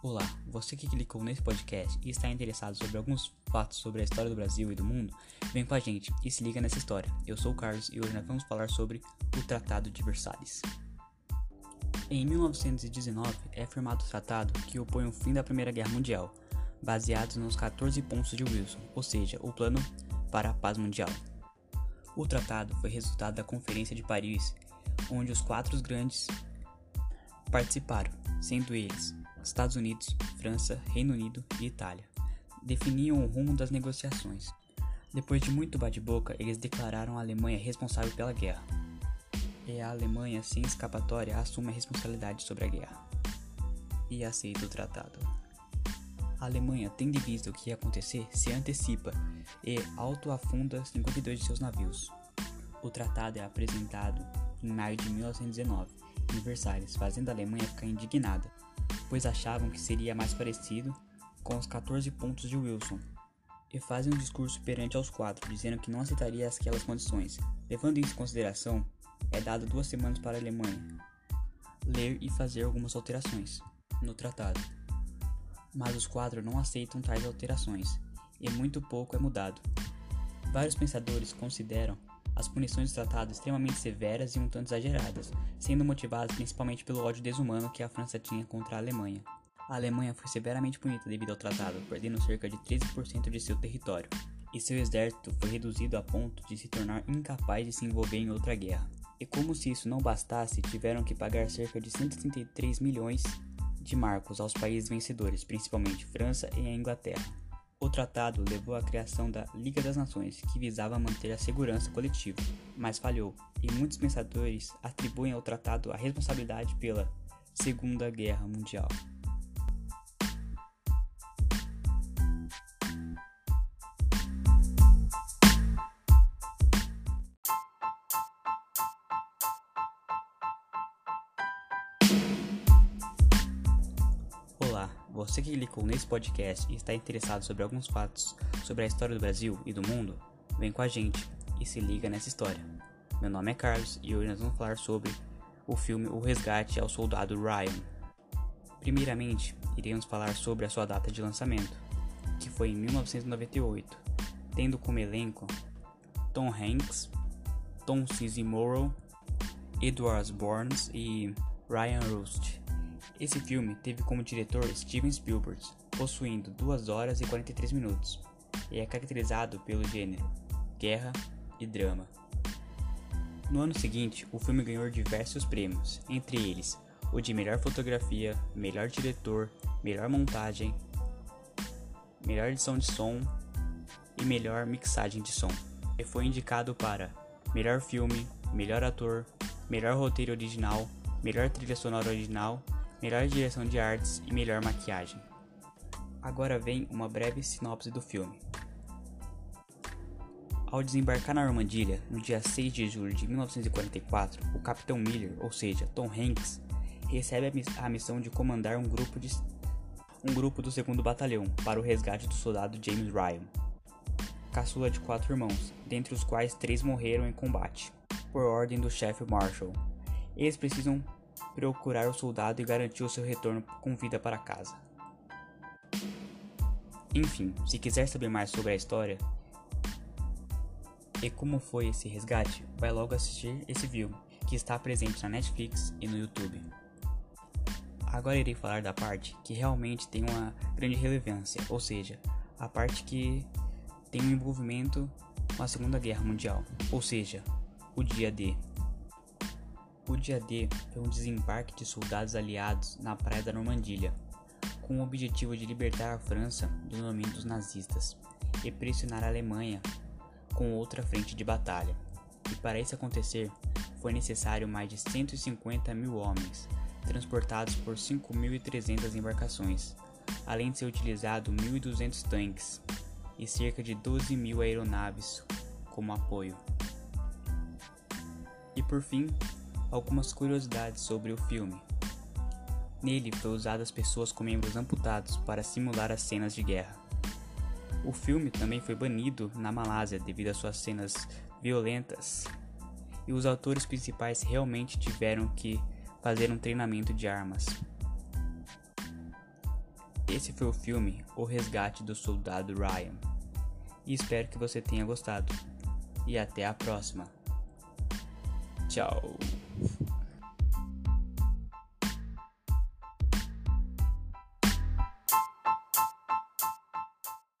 Olá, você que clicou nesse podcast e está interessado sobre alguns fatos sobre a história do Brasil e do mundo, vem com a gente e se liga nessa história. Eu sou o Carlos e hoje nós vamos falar sobre o Tratado de Versalhes. Em 1919 é firmado o tratado que opõe o fim da Primeira Guerra Mundial, baseado nos 14 pontos de Wilson, ou seja, o plano para a paz mundial. O tratado foi resultado da Conferência de Paris, onde os quatro grandes participaram, sendo eles Estados Unidos, França, Reino Unido e Itália. Definiam o rumo das negociações. Depois de muito bate-boca, eles declararam a Alemanha responsável pela guerra. E a Alemanha, sem escapatória, assume a responsabilidade sobre a guerra. E aceita o tratado. A Alemanha, tendo visto o que ia acontecer, se antecipa e autoafunda 52 de seus navios. O tratado é apresentado em maio de 1919 em Versalhes, fazendo a Alemanha ficar indignada pois achavam que seria mais parecido com os 14 pontos de Wilson, e fazem um discurso perante aos quatro, dizendo que não aceitaria aquelas condições. Levando isso em consideração, é dado duas semanas para a Alemanha ler e fazer algumas alterações no tratado. Mas os quatro não aceitam tais alterações, e muito pouco é mudado. Vários pensadores consideram as punições do tratado extremamente severas e um tanto exageradas, sendo motivadas principalmente pelo ódio desumano que a França tinha contra a Alemanha. A Alemanha foi severamente punida devido ao tratado, perdendo cerca de 13% de seu território, e seu exército foi reduzido a ponto de se tornar incapaz de se envolver em outra guerra. E como se isso não bastasse, tiveram que pagar cerca de 133 milhões de marcos aos países vencedores, principalmente França e a Inglaterra. O tratado levou à criação da Liga das Nações, que visava manter a segurança coletiva, mas falhou, e muitos pensadores atribuem ao tratado a responsabilidade pela Segunda Guerra Mundial. Você que clicou nesse podcast e está interessado sobre alguns fatos sobre a história do Brasil e do mundo, vem com a gente e se liga nessa história. Meu nome é Carlos e hoje nós vamos falar sobre o filme O Resgate ao Soldado Ryan. Primeiramente, iremos falar sobre a sua data de lançamento, que foi em 1998, tendo como elenco Tom Hanks, Tom Sizemore, Edward Burns e Ryan Rust. Esse filme teve como diretor Steven Spielberg, possuindo 2 horas e 43 minutos, e é caracterizado pelo gênero guerra e drama. No ano seguinte, o filme ganhou diversos prêmios, entre eles o de melhor fotografia, melhor diretor, melhor montagem, melhor edição de som e melhor mixagem de som. E foi indicado para melhor filme, melhor ator, melhor roteiro original, melhor trilha sonora original melhor direção de artes e melhor maquiagem. Agora vem uma breve sinopse do filme. Ao desembarcar na Armadilha, no dia 6 de julho de 1944, o Capitão Miller, ou seja, Tom Hanks, recebe a missão de comandar um grupo, de, um grupo do 2 Batalhão para o resgate do soldado James Ryan, caçula de quatro irmãos, dentre os quais três morreram em combate, por ordem do chefe Marshall. Eles precisam procurar o soldado e garantir o seu retorno com vida para casa. Enfim, se quiser saber mais sobre a história e como foi esse resgate, vai logo assistir esse filme, que está presente na Netflix e no YouTube. Agora irei falar da parte que realmente tem uma grande relevância, ou seja, a parte que tem um envolvimento com a Segunda Guerra Mundial, ou seja, o dia D. O dia D foi um desembarque de soldados aliados na praia da Normandia, com o objetivo de libertar a França do domínio dos nazistas e pressionar a Alemanha com outra frente de batalha. E para isso acontecer, foi necessário mais de 150 mil homens, transportados por 5.300 embarcações, além de ser utilizado 1.200 tanques e cerca de 12 mil aeronaves como apoio. E por fim, algumas curiosidades sobre o filme. Nele foi usadas pessoas com membros amputados para simular as cenas de guerra. O filme também foi banido na Malásia devido às suas cenas violentas, e os autores principais realmente tiveram que fazer um treinamento de armas. esse foi o filme O Resgate do Soldado Ryan. E espero que você tenha gostado. E até a próxima. Tchau.